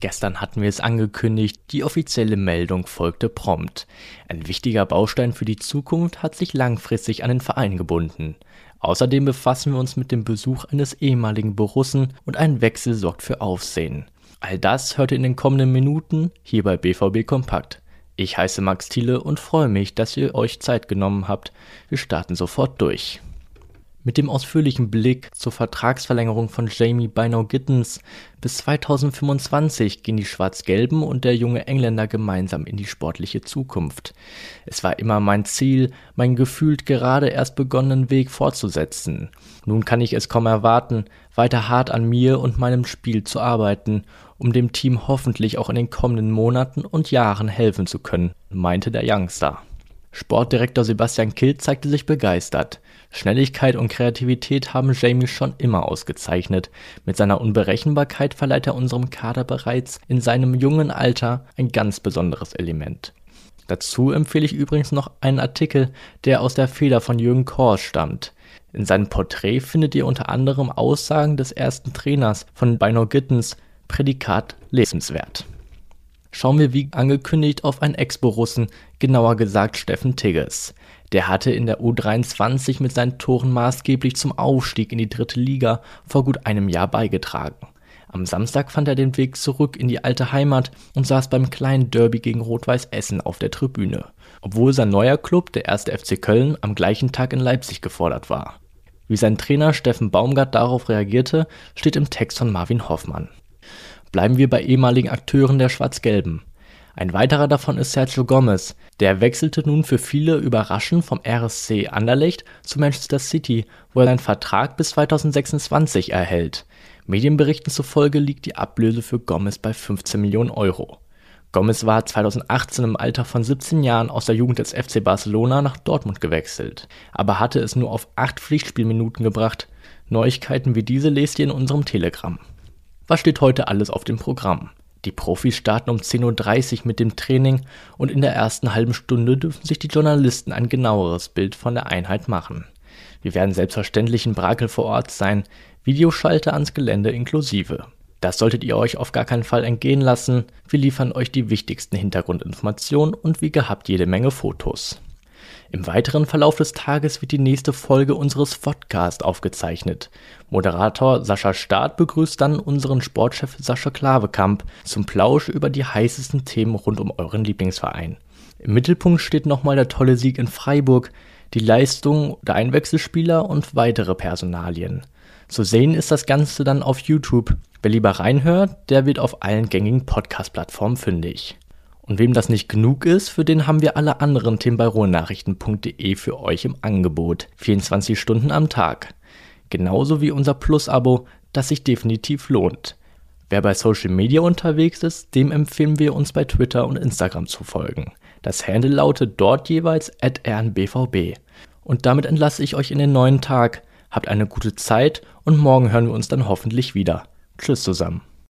Gestern hatten wir es angekündigt, die offizielle Meldung folgte prompt. Ein wichtiger Baustein für die Zukunft hat sich langfristig an den Verein gebunden. Außerdem befassen wir uns mit dem Besuch eines ehemaligen Borussen und ein Wechsel sorgt für Aufsehen. All das hört ihr in den kommenden Minuten hier bei BVB Kompakt. Ich heiße Max Thiele und freue mich, dass ihr euch Zeit genommen habt. Wir starten sofort durch. Mit dem ausführlichen Blick zur Vertragsverlängerung von Jamie Bynau-Gittens bis 2025 gehen die Schwarz-Gelben und der junge Engländer gemeinsam in die sportliche Zukunft. Es war immer mein Ziel, meinen gefühlt gerade erst begonnenen Weg fortzusetzen. Nun kann ich es kaum erwarten, weiter hart an mir und meinem Spiel zu arbeiten, um dem Team hoffentlich auch in den kommenden Monaten und Jahren helfen zu können, meinte der Youngster. Sportdirektor Sebastian Kill zeigte sich begeistert. Schnelligkeit und Kreativität haben Jamie schon immer ausgezeichnet. Mit seiner Unberechenbarkeit verleiht er unserem Kader bereits in seinem jungen Alter ein ganz besonderes Element. Dazu empfehle ich übrigens noch einen Artikel, der aus der Feder von Jürgen Kors stammt. In seinem Porträt findet ihr unter anderem Aussagen des ersten Trainers von Bino Gittens, Prädikat lesenswert. Schauen wir wie angekündigt auf einen Ex-Borussen, genauer gesagt Steffen Tigges. Der hatte in der U23 mit seinen Toren maßgeblich zum Aufstieg in die dritte Liga vor gut einem Jahr beigetragen. Am Samstag fand er den Weg zurück in die alte Heimat und saß beim kleinen Derby gegen Rot-Weiß Essen auf der Tribüne, obwohl sein neuer Club, der 1. FC Köln, am gleichen Tag in Leipzig gefordert war. Wie sein Trainer Steffen Baumgart darauf reagierte, steht im Text von Marvin Hoffmann. Bleiben wir bei ehemaligen Akteuren der Schwarz-Gelben. Ein weiterer davon ist Sergio Gomez. Der wechselte nun für viele überraschend vom RSC Anderlecht zu Manchester City, wo er seinen Vertrag bis 2026 erhält. Medienberichten zufolge liegt die Ablöse für Gomez bei 15 Millionen Euro. Gomez war 2018 im Alter von 17 Jahren aus der Jugend des FC Barcelona nach Dortmund gewechselt, aber hatte es nur auf 8 Pflichtspielminuten gebracht. Neuigkeiten wie diese lest ihr in unserem Telegram. Was steht heute alles auf dem Programm? Die Profis starten um 10.30 Uhr mit dem Training und in der ersten halben Stunde dürfen sich die Journalisten ein genaueres Bild von der Einheit machen. Wir werden selbstverständlich in Brakel vor Ort sein, Videoschalter ans Gelände inklusive. Das solltet ihr euch auf gar keinen Fall entgehen lassen. Wir liefern euch die wichtigsten Hintergrundinformationen und wie gehabt jede Menge Fotos. Im weiteren Verlauf des Tages wird die nächste Folge unseres Podcasts aufgezeichnet. Moderator Sascha Staat begrüßt dann unseren Sportchef Sascha Klavekamp zum Plausch über die heißesten Themen rund um euren Lieblingsverein. Im Mittelpunkt steht nochmal der tolle Sieg in Freiburg, die Leistung der Einwechselspieler und weitere Personalien. Zu sehen ist das Ganze dann auf YouTube. Wer lieber reinhört, der wird auf allen gängigen Podcast-Plattformen fündig. Und wem das nicht genug ist, für den haben wir alle anderen Themen bei ruhrnachrichten.de für euch im Angebot. 24 Stunden am Tag. Genauso wie unser Plus-Abo, das sich definitiv lohnt. Wer bei Social Media unterwegs ist, dem empfehlen wir uns bei Twitter und Instagram zu folgen. Das Handle lautet dort jeweils rnbvb. Und damit entlasse ich euch in den neuen Tag. Habt eine gute Zeit und morgen hören wir uns dann hoffentlich wieder. Tschüss zusammen.